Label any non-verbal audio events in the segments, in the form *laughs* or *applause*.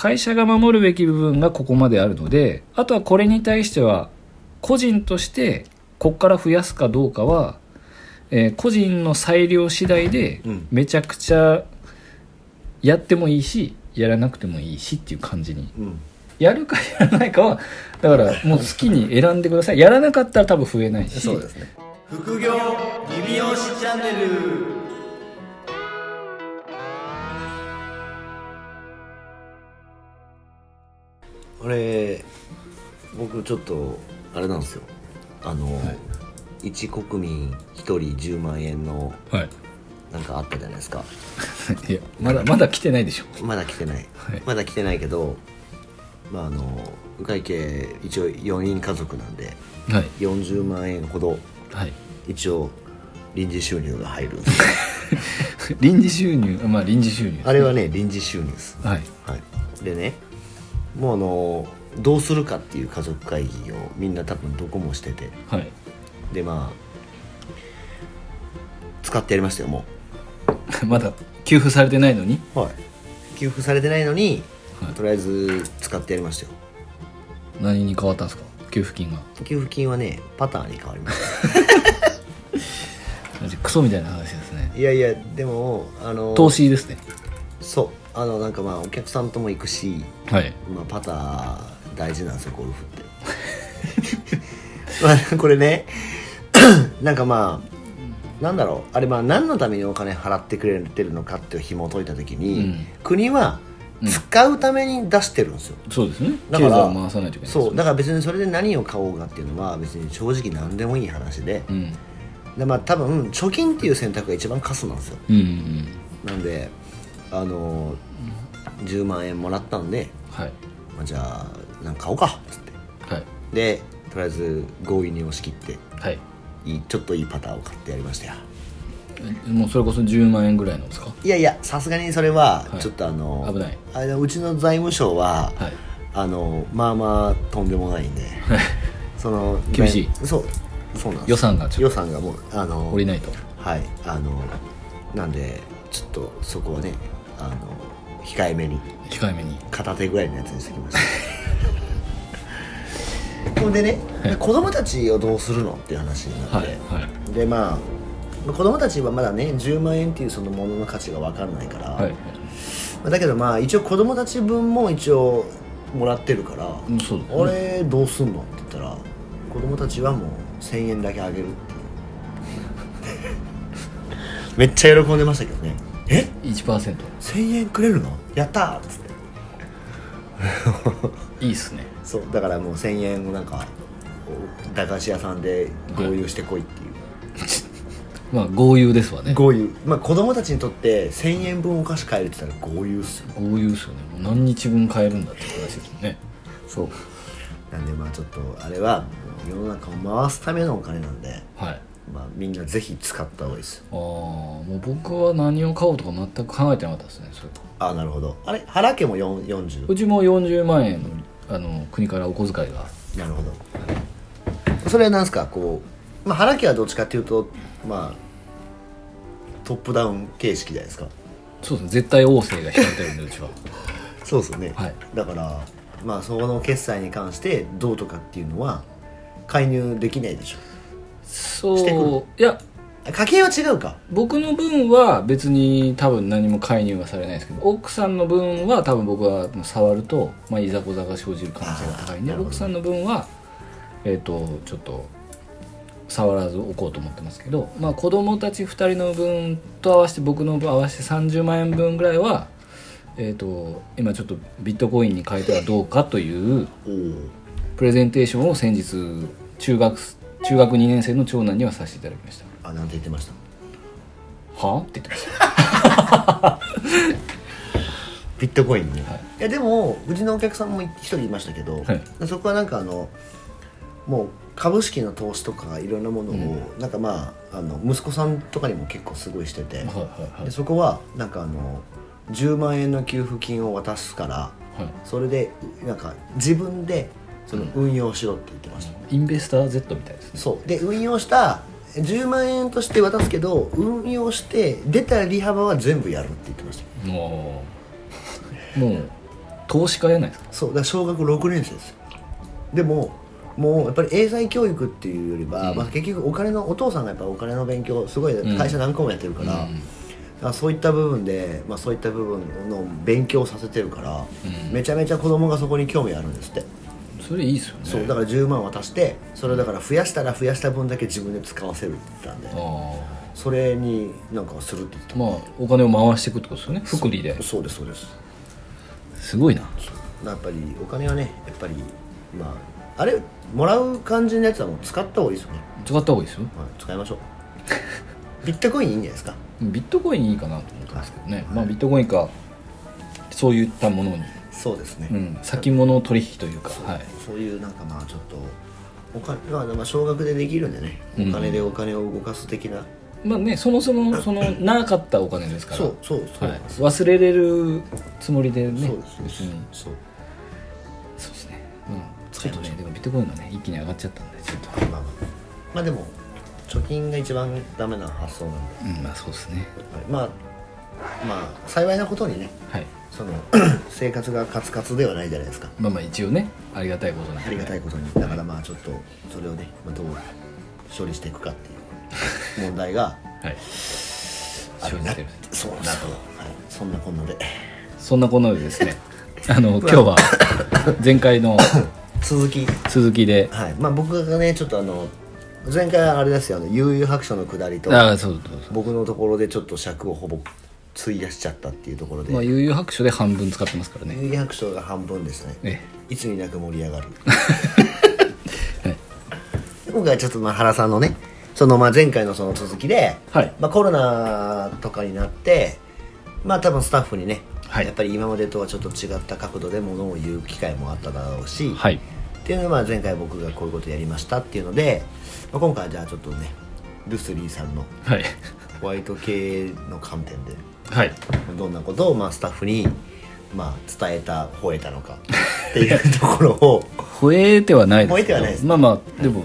会社が守るべき部分がここまであるのであとはこれに対しては個人としてここから増やすかどうかは、えー個人の裁量次第でうん。めちゃくちゃやってもいいしやらなくてもいいしっていう感じに。うん。やるかやらないかはだからもう好きに選んでください。やらなかったら多分増えないし。そうですね。副業リビオシチャンネルあれ僕ちょっとあれなんですよ。あの、一国民一人10万円のはい。なんかあったじゃないですか。*laughs* いやまだまだ来てないでしょ。まだ来てない、はい。まだ来てないけどまああの鵜飼家一応4人家族なんではい。40万円ほどはい。一応臨時収入が入るんです。よ *laughs* 臨時収入？まあ臨時収入。あれはね臨時収入です。はい。はい。でねもうあのどうするかっていう家族会議をみんな多分どこもしてて。はい。でまあ使ってやりましたよも *laughs* まだ給付されてないのに？うはい。給付されてないのに、はい。とりあえず使ってやりましたよ。何に変わったんですか？給付金が。給付金はねパターンに変わりました。*laughs* クソみたいな話ですね。いやいやでもあの投資ですね。そうあのなんかまあお客さんとも行くし、はい。まあ、パター大事なんですよゴルフって。*laughs* まあこれね *coughs* なんかまあなんだろう。あれまあ何のためにお金払ってくれてるのかっていう紐を解いた時に、うん。国は使うために出してるんですよ、そうですね。だから回さないといけないだから別にそれで何を買おうかっていうのは別に正直何でもいい話で,、うん。でまあ多分貯金っていう選択が一番カスなんですよ。うんうん。なんであの10万円もらったんで、はい。まあ、じゃあなんか買おうかっつって。はい。でとりあえず強引に押し切ってはい。いいちょっといいパターンを買ってやりましたよ。もうそれこそ10万円ぐらいのですか？いやいやさすがにそれははい。ちょっとあの、危ない。あのうちの財務省は、はい。あのまあまあとんでもないんでその厳しい。そうそうなんです。予算がちょっ予算がもうあのと降りないと。はいあのなんでちょっとそこはねあの控えめに。控えめに。片手ぐらいのやつにしてきました。*laughs* ほんでね、はい。子供たちをどうするのっていう話になって、はいはい。でまあ子供たちはまだね10万円っていうそのものの価値が分かんないから、はい。まあだけどまあ一応子供たち分も一応もらってるから、うん俺どうすんのって言ったら子供たちはもう1000円だけあげるって *laughs* めっちゃ喜んでましたけどねえ？1% 1000円くれるの？やったー！っつって。いいっすね。そうだからもう1000円をなんかお駄菓子屋さんで合流してこいっていう、*laughs* まあ豪遊ですわね。合流。まあ子供たちにとって1000円分お菓子買えるって言ったら合流っすよ。豪遊っすよね。もう何日分買えるんだって話ですよね。そう。なんでまあちょっとあれは世の中を回すためのお金なんで、はいまあ、みんなぜひ使った方がいいです。ああもう僕は何を買おうとか全く考えてなかったですねそれ。ああなるほど。あれ原家も4 40うちも40万円のあの国からお小遣いが。なるほど。それは何ですか？こう、まあ、原家はどっちかっていうとまあトップダウン形式じゃないですか。そうですね。絶対王政が引かれてるんでうちは。*laughs* そうですよね、はい。だからまあそこの決済に関してどうとかっていうのは介入できないでしょしてくる。そういや家計は違うか。僕の分は別に多分何も介入はされないですけど奥さんの分は多分僕は触ると、まあ、いざこざが生じる可能性が高いんで奥さんの分はえっ、とちょっと触らず置こうと思ってますけど、まあ、子供たち2人の分と合わせて僕の分合わせて30万円分ぐらいは、えー、と今ちょっとビットコインに変えてはどうかというプレゼンテーションを先日中学中学2年生の長男にはさせていただきました。あなんて言ってました？はあ？って言ってました。ビットコインね、はい。い、やでもうちのお客さんも一人いましたけど、はい。そこはなんかあのもう株式の投資とかいろんなものを、うなんかまああの息子さんとかにも結構すごいしてて、はいはいはい。でそこはなんかあの10万円の給付金を渡すからはい。それでなんか自分でその運用しろって言ってました、インベスター Z みたいですね。そう。で運用した10万円として渡すけど運用して出た利幅は全部やるって言ってました。もうもう投資家やないですか。そう。だから小学6年生ですよ。でももうやっぱり英才教育っていうよりは、うん。まあ、結局お金のお父さんがやっぱお金の勉強すごい会社何個もやってるから,、だからそういった部分で、まあ、そういった部分の勉強をさせてるから、うん。めちゃめちゃ子供がそこに興味あるんですって、それいいですよね。そうだから10万渡してそれをだから増やしたら増やした分だけ自分で使わせるって言ったんで。あそれになんかするって言ってあまあお金を回していくってことですよね。福利で。たそうですそうです。すごいな。やっぱりお金はねやっぱりまああれもらう感じのやつはもう使った方がいいですよね、使った方がいいですよ。はい、使いましょう。*laughs* ビットコインいいんじゃないですか？ビットコインいいかなと思ったんですけどね、まあビットコインかそういったものに、そうですね、うん、先物取引というかはい。そういうなんかまあちょっとお金まあまあ少額でできるんでね。うん。お金でお金を動かす的な、まあねそもそもその *laughs* なかったお金ですから。そうそうそう。はい。忘れれるつもりでねそうです別に。そう。そうですね。うん。ちょっとねでもビットコインがね一気に上がっちゃったんでちょっと。まあまあまあ。でも貯金が一番ダメな発想なんで、うんまあそうですね。はい。まあまあ幸いなことにね。はいその *clears throat* 生活がカツカツではないじゃないですか。まあまあ一応ねありがたいことなんでありがたいことに。だからまあちょっとそれをね、まあ、どう処理していくかっていう *laughs* 問題がはい。あるな。生じてる。そうなんですよ、はい、そんなこんなで。そんなこんなでですね。*laughs* あの今日は前回の *laughs* 続き。続きで。はい。まあ僕がねちょっとあの前回あれですよあの悠々白書のくだりとああそうそうそう。僕のところでちょっと尺をほぼ費やしちゃったっていうところで、まあ悠々白書で半分使ってますからね。悠々白書が半分でしたね。えいつになく盛り上がる。*laughs* はい。今回はちょっとまあ原さんのねそのまあ前回のその続きで、はい。まあ、コロナとかになってまあ多分スタッフにね、はい。やっぱり今までとはちょっと違った角度でものを言う機会もあっただろうし、はい。っていうのがまあ前回僕がこういうことやりましたっていうので、まあ、今回はじゃあちょっとねルスリーさんのはい。ホワイト系の観点ではい。どんなことをまあスタッフにまあ伝えた吠えたのかっていうところを。吠えてはないですけど吠えてはないですまあまあでも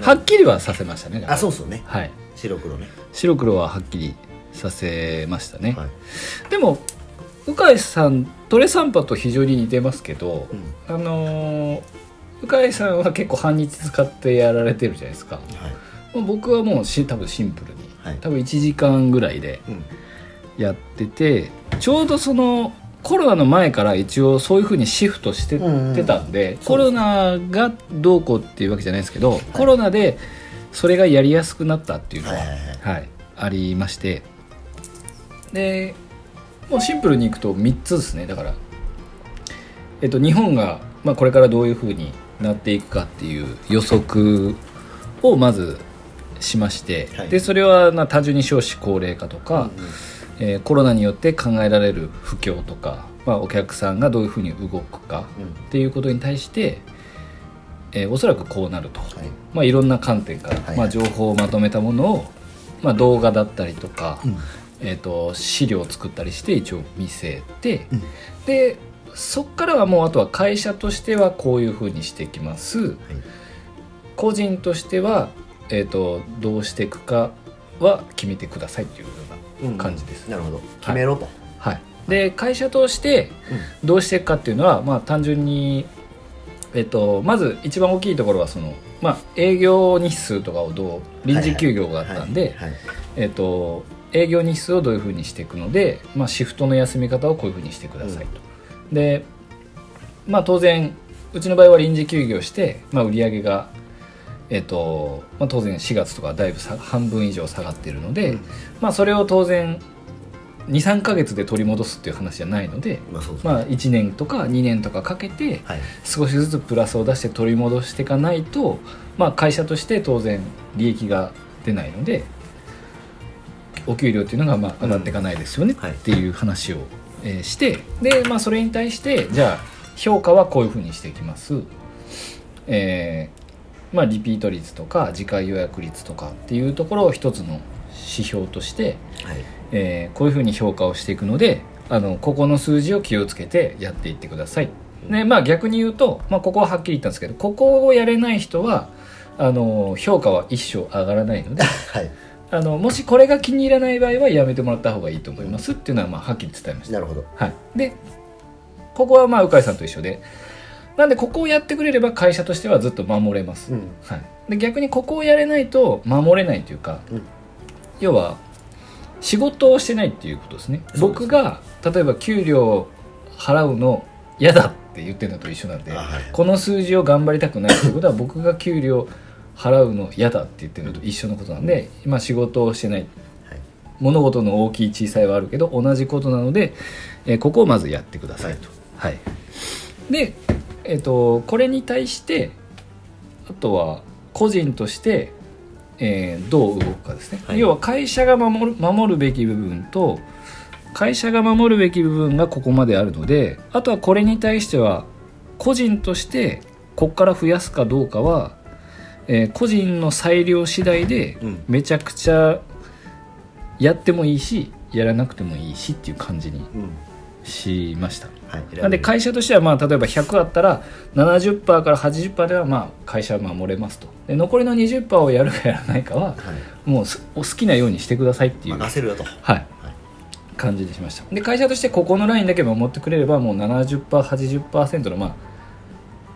はっきりはさせましたねあそうそうね。はい。白黒ね。白黒ははっきりさせましたね、はい。でも鵜飼さんトレサンパと非常に似てますけど、うん。あのー鵜飼さんは結構半日使ってやられてるじゃないですか、はい。まあ僕はもうし多分シンプルに、はい。多分1時間ぐらいでうんやっててちょうどそのコロナの前から一応そういうふうにシフトしててたんで、そうですコロナがどうこうっていうわけじゃないですけど、コロナでそれがやりやすくなったっていうのは、はいはいはい。はい、ありまして。でもうシンプルにいくと3つですね。だから、えっと、日本が、まあ、これからどういうふうになっていくかっていう予測をまずしまして、はい。でそれはまあ単純に少子高齢化とか、うんうんえーコロナによって考えられる不況とか、まあ、お客さんがどういうふうに動くかっていうことに対して、えーおそらくこうなると、はい。まあ、いろんな観点から、はいまあ、情報をまとめたものを、まあ、動画だったりとか、うん。えー、と資料を作ったりして一応見せて、うん。でそっからはもうあとは会社としてはこういうふうにしていきます。個人としては、えー、とどうしていくかは決めてくださいっていう感じです。なるほど。決めろと、はい、で会社としてどうしていくかっていうのは、まあ、単純に、えっと、まず一番大きいところはその、まあ、営業日数とかをどう臨時休業があったんで、はいはいえっと、営業日数をどういうふうにしていくので、まあ、シフトの休み方をこういうふうにしてくださいと。で、まあ、当然うちの場合は臨時休業して、まあ、売り上げが、えっとまあ、当然4月とかだいぶさ半分以上下がっているので、うん。まあ、それを当然23か月で取り戻すっていう話じゃないので、まあですね。まあ、1年とか2年とかかけてはい。少しずつプラスを出して取り戻していかないと、まあ、会社として当然利益が出ないのでお給料っていうのがまあ上がっていかないですよねはい。っていう話を、えーしてで、まあ、それに対してじゃあ評価はこういうふうにしていきます。えーまあ、リピート率とか次回予約率とかっていうところを一つの指標として、はい。えーこういうふうに評価をしていくのであのここの数字を気をつけてやっていってください。でまあ、逆に言うと、まあ、ここははっきり言ったんですけどここをやれない人はあの評価は一生上がらないので *laughs* はい。あのもしこれが気に入らない場合はやめてもらった方がいいと思いますっていうのはまあはっきり伝えました。なるほど。はい、でここはまあ鵜飼さんと一緒でなんでここをやってくれれば会社としてはずっと守れます、うん。はい、で逆にここをやれないと守れないというか、うん。要は仕事をしてないっていうことですね。僕が例えば給料払うの嫌だって言ってるのと一緒なんで、あはい。この数字を頑張りたくないっていうことは *laughs* 僕が給料払うの嫌だって言ってるのと一緒のことなんで今仕事をしてない。はい。物事の大きい小さいはあるけど同じことなので、えーここをまずやってくださいと。はい、で、えー、とこれに対してあとは個人として、えーどう動くかですね、はい。要は会社が守る守るべき部分と会社が守るべき部分がここまであるのであとはこれに対しては個人としてここから増やすかどうかは、えー個人の裁量次第でうん。めちゃくちゃやってもいいしやらなくてもいいしっていう感じにうんしました。はい。なんで会社としてはまあ例えば100あったら70%から80%ではまあ会社は守れますと。で残りの20%をやるかやらないかははい。もうすお好きなようにしてくださいっていう、任せるよと。はい、感じにしました。で会社としてここのラインだけ守ってくれればもう 70%80% のまあ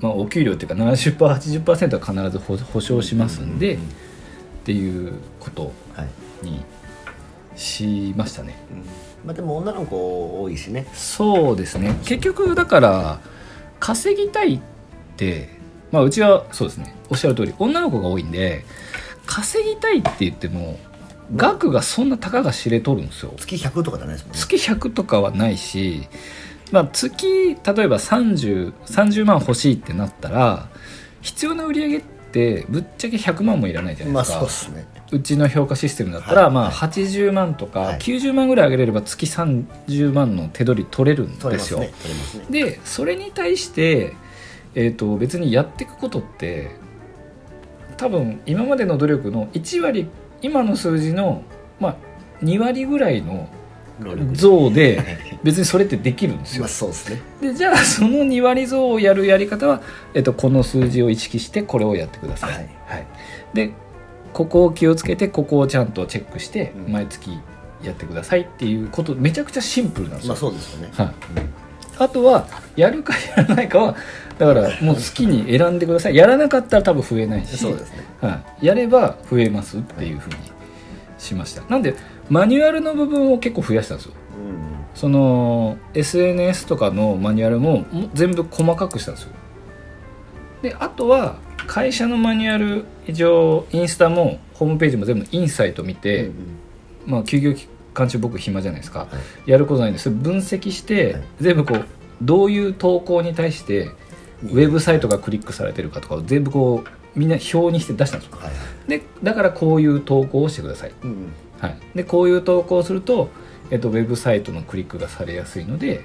まあ、お給料っていうか 70%80% は必ず保保証しますんで、っていうことはい。にしましたね。うんまあでも女の子多いしね。そうですね。結局だから稼ぎたいってまあうちはそうですね。おっしゃる通り女の子が多いんで稼ぎたいって言っても額がそんなたかが知れとるんですよ。月100とかじゃないですもんね。月100とかはないし、まあ、月例えば 30, 30万欲しいってなったら必要な売り上げってぶっちゃけ100万もいらないじゃないまあですか、そうですね。うちの評価システムだったら、まあ、はい。はい80万とかはい。90万ぐらい上げれれば月30万の手取り取れるんですよ。ますね。すね。でそれに対して、えー、と別にやっていくことって多分今までの努力の1割今の数字の、まあ、2割ぐらいの労力増で *laughs* 別にそれってできるんですよ。まあ。そうですね。でじゃあその2割増をやるやり方は、えっと、この数字を意識してこれをやってください。はいはい、でここを気をつけてここをちゃんとチェックしてうん。毎月やってくださいっていうことめちゃくちゃシンプルなんですよ。まあそうですよね。はい、あとはやるかやらないかはだからもう好きに選んでください。やらなかったら多分増えないし。そうですね。はい、やれば増えますっていうふうにしました。なんでマニュアルの部分を結構増やしたんですよ。うん。その SNS とかのマニュアルも全部細かくしたんですよ。であとは会社のマニュアル一応インスタもホームページも全部インサイト見て、うんまあ休業期間中僕暇じゃないですか、はい。やることないんです。分析して、はい。全部こうどういう投稿に対してウェブサイトがクリックされてるかとかを全部こうみんな表にして出したんですよ。はいはい。でだからこういう投稿をしてください、うんはい、でこういう投稿をすると、えっと、ウェブサイトのクリックがされやすいので、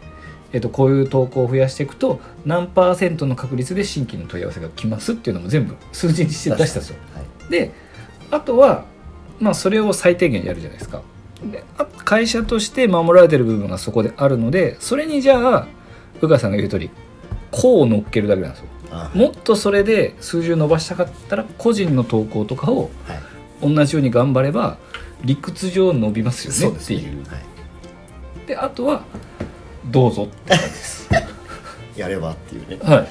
えっと、こういう投稿を増やしていくと何パーセントの確率で新規の問い合わせが来ますっていうのも全部数字にして出したんですよ。はい。であとは、まあ、それを最低限やるじゃないですか。であ会社として守られてる部分がそこであるのでそれにじゃあ宇川さんが言う通りこう乗っけるだけなんですよ。あもっとそれで数字を伸ばしたかったら個人の投稿とかをはい。同じように頑張れば理屈上伸びますよねっていう。はい。であとはどうぞって感じです。*laughs* やればっていうね。はい。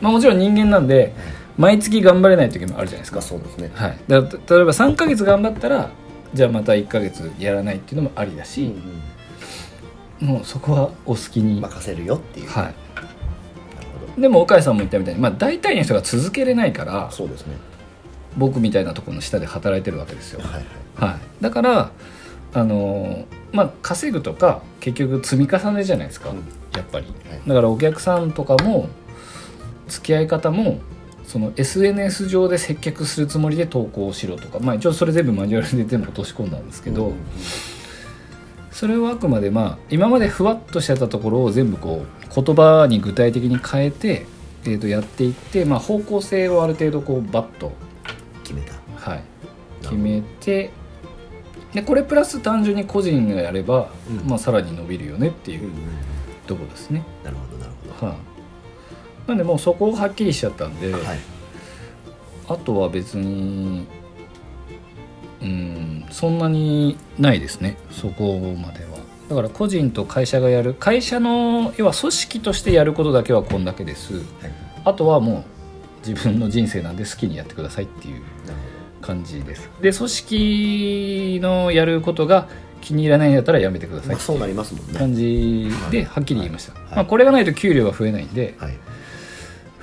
まあもちろん人間なんで毎月頑張れない時もあるじゃないですか。まあそうですね。はい、だ例えば3ヶ月頑張ったらじゃあまた1ヶ月やらないっていうのもありだうんし、もうそこはお好きに、うん任せるよっていう。はなるほい、でも岡井さんも言ったみたいに、まあ、大体の人が続けれないからどそうですね僕みたいなところの下で働いてるわけですよ、はいはい。はい、だからあのーまあ稼ぐとか結局積み重ねじゃないですか、うん。やっぱり。はい。だからお客さんとかも付き合い方もその SNS 上で接客するつもりで投稿をしろとか。まあ一応それ全部マニュアルで全部落とし込んだんですけど、うんそれをあくまでまあ今までふわっとしてたところを全部こう言葉に具体的に変えて、えー、とやっていって、まあ、方向性をある程度こうバッと、決めた。はい、決めてでこれプラス単純に個人がやれば、うん。まあ、さらに伸びるよねっていううんうんところですね。なるほどなるほはい、なんでもうそこをはっきりしちゃったんで、どはい。あとは別にうんそんなにないですね。そこまでは。だから個人と会社がやる会社の要は組織としてやることだけはこんだけです。はい。あとはもう自分の人生なんで好きにやってくださいっていう感じです。で組織のやることが気に入らないんだったらやめてください。そうなりますもんね。感じではっきり言いました、はい。まあ、これがないと給料が増えないんではい。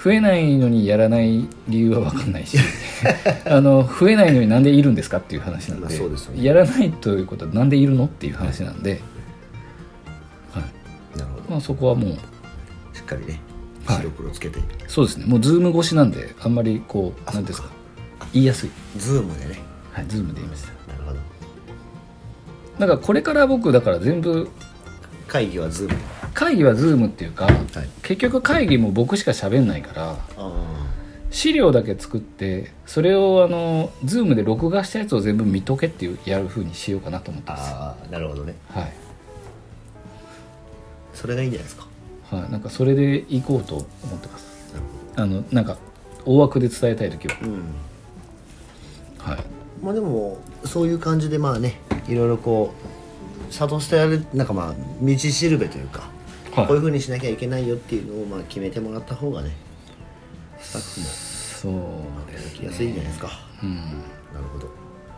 増えないのにやらない理由は分かんないし *laughs* あの増えないのになんでいるんですかっていう話なんで,、でね。やらないということはなんでいるのっていう話なんで、はい。なるほど。まあ、そこはもうしっかりねはい。白黒つけて、そうですね。もうズーム越しなんであんまりこうあ何ですか言いやすい。 Zoom でね。はい Zoom で言いました。なるほど。だからこれから僕だから全部会議は Zoom。会議は Zoom っていうかはい。結局会議も僕しか喋んないからあ資料だけ作ってそれをあの Zoom で録画したやつを全部見とけっていうやる風にしようかなと思ってます。あーなるほどね。はい、それがいいんじゃないですか？はい、なんかそれで行こうと思ってます。あのなんか大枠で伝えたい時は。うんはい。まあでもそういう感じでまあねいろいろこう諭してやるなんかまあ道しるべというか、はい。こういうふうにしなきゃいけないよっていうのをまあ決めてもらった方がねスタッフもそうですやりやすいんじゃないですか、うん。なるほど。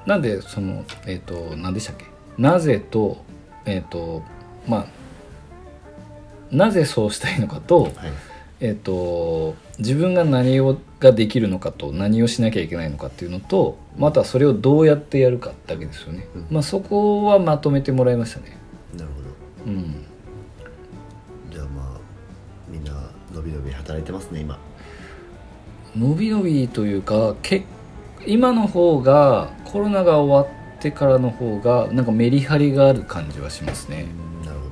なんでそのえっ、と何でしたっけ？なぜとえっ、とまあなぜそうしたいのかと,、はい。えっと自分が何をができるのかと何をしなきゃいけないのかっていうのとまたそれをどうやってやるかだけですよね、うん。まあそこはまとめてもらいましたね。なるほど。うん。じゃあまあみんなのびのび働いてますね今。伸び伸びというかけ今の方がコロナが終わってからの方がなんかメリハリがある感じはしますね、なるほど。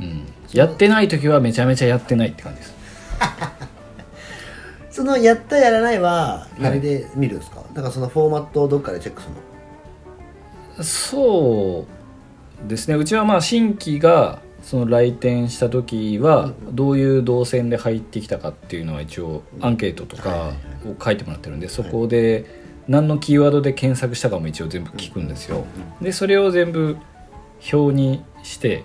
うん、やってない時はめちゃめちゃやってないって感じです *laughs* そのやったやらないは何で見るんですか、だからそのフォーマットをどっかでチェックするの。そうですね。うちはまあ新規がその来店した時はどういう動線で入ってきたかっていうのは一応アンケートとかを書いてもらってるんでそこで何のキーワードで検索したかも一応全部聞くんですよ。でそれを全部表にして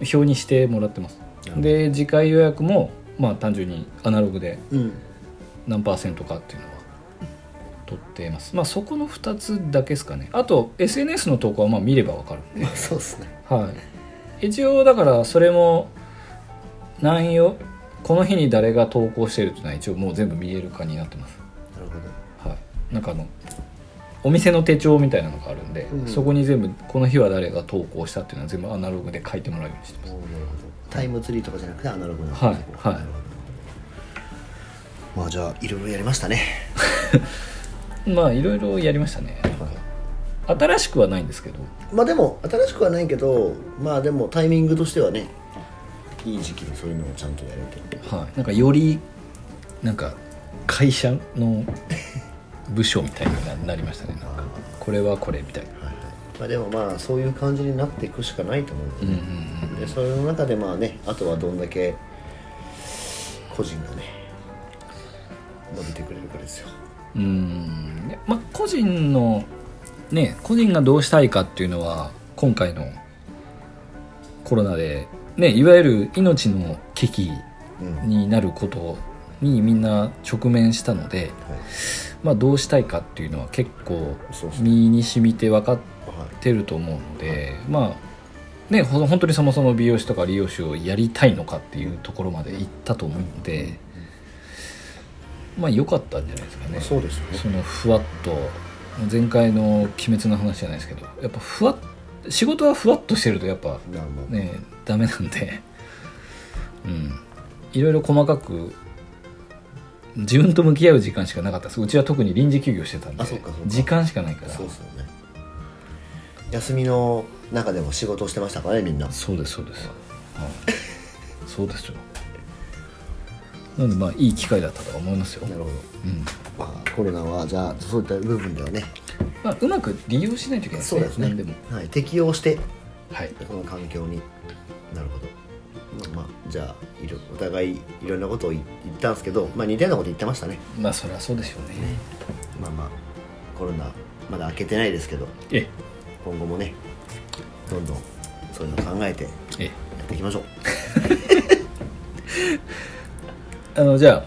表にしてもらってます。で次回予約もまあ単純にアナログでうん。何パーセントかっていうのは取っています。まあそこの2つだけですかね。あと SNS の投稿はまあ見れば分かるんで。ま *laughs* あそうですね。はい。一応だからそれも何よこの日に誰が投稿してるっていうのは一応もう全部見える化になってます。なるほど。はい。なんかあのお店の手帳みたいなのがあるんで、うん。そこに全部この日は誰が投稿したっていうのは全部アナログで書いてもらうようにしてます。タイムツリーとかじゃなくてアナログなはいはい。まあじゃあいろいろやりましたね。*laughs* まあいろいろやりましたね。新しくはないんですけど。まあでも新しくはないけどまあでもタイミングとしてはねいい時期にそういうのをちゃんとやれて。はい、なんかよりなんか会社の部署みたいになりましたね。なんかこれはこれみたいな。はいはい。まあでもまあそういう感じになっていくしかないと思うんで,、うんうんうんでそれの中でまあねあとはどんだけ個人がね伸びてくれるかですよ。うん。ねまあ個人のね個人がどうしたいかっていうのは今回のコロナでねいわゆる命の危機うん。はいになることにみんな直面したので、まあ、どうしたいかっていうのは結構身に染みて分かっはいてると思うのでまあねほ本当にそもそも美容師とか理容師をやりたいのかっていうところまで行ったと思うのでまあ良かったんじゃないですかね。まあそうですよね。そのふわっと前回の「鬼滅」の話じゃないですけどやっぱふわっ仕事はふわっとしてるとやっぱねダメなんで。うん。いろいろ細かく自分と向き合う時間しかなかった。うちは特に臨時休業してたんであそうかそうか。時間しかないから。そうですよね。休みの中でも仕事をしてましたからねみんな。そうですそうです、はい、そうですよ。なのでまあいい機会だったとは思いますよ、なるほど。うん。まあコロナはじゃあそういった部分ではね。まあ、うまく利用しないといけないですね。そうですね。何でも。はい、適応してはい。この環境に。なるほどまあ、まあ、じゃあいろお互いいろんなことを言言ったんですけど、まあ、似たようなこと言ってましたね。まあそりゃそうでしょうね。まあまあコロナまだ開けてないですけどえ今後もねどんどんそういうの考えてやえ。っていきましょう。*laughs* あのじゃ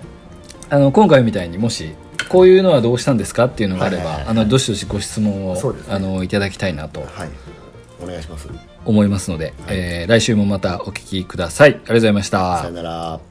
ああの今回みたいにもしこういうのはどうしたんですかっていうのがあれば、はいはいはいあのどしどしご質問を、ね。あのいただきたいなとはい。お願いします。思いますので、えー来週もまたお聞きください。ありがとうございました。さよなら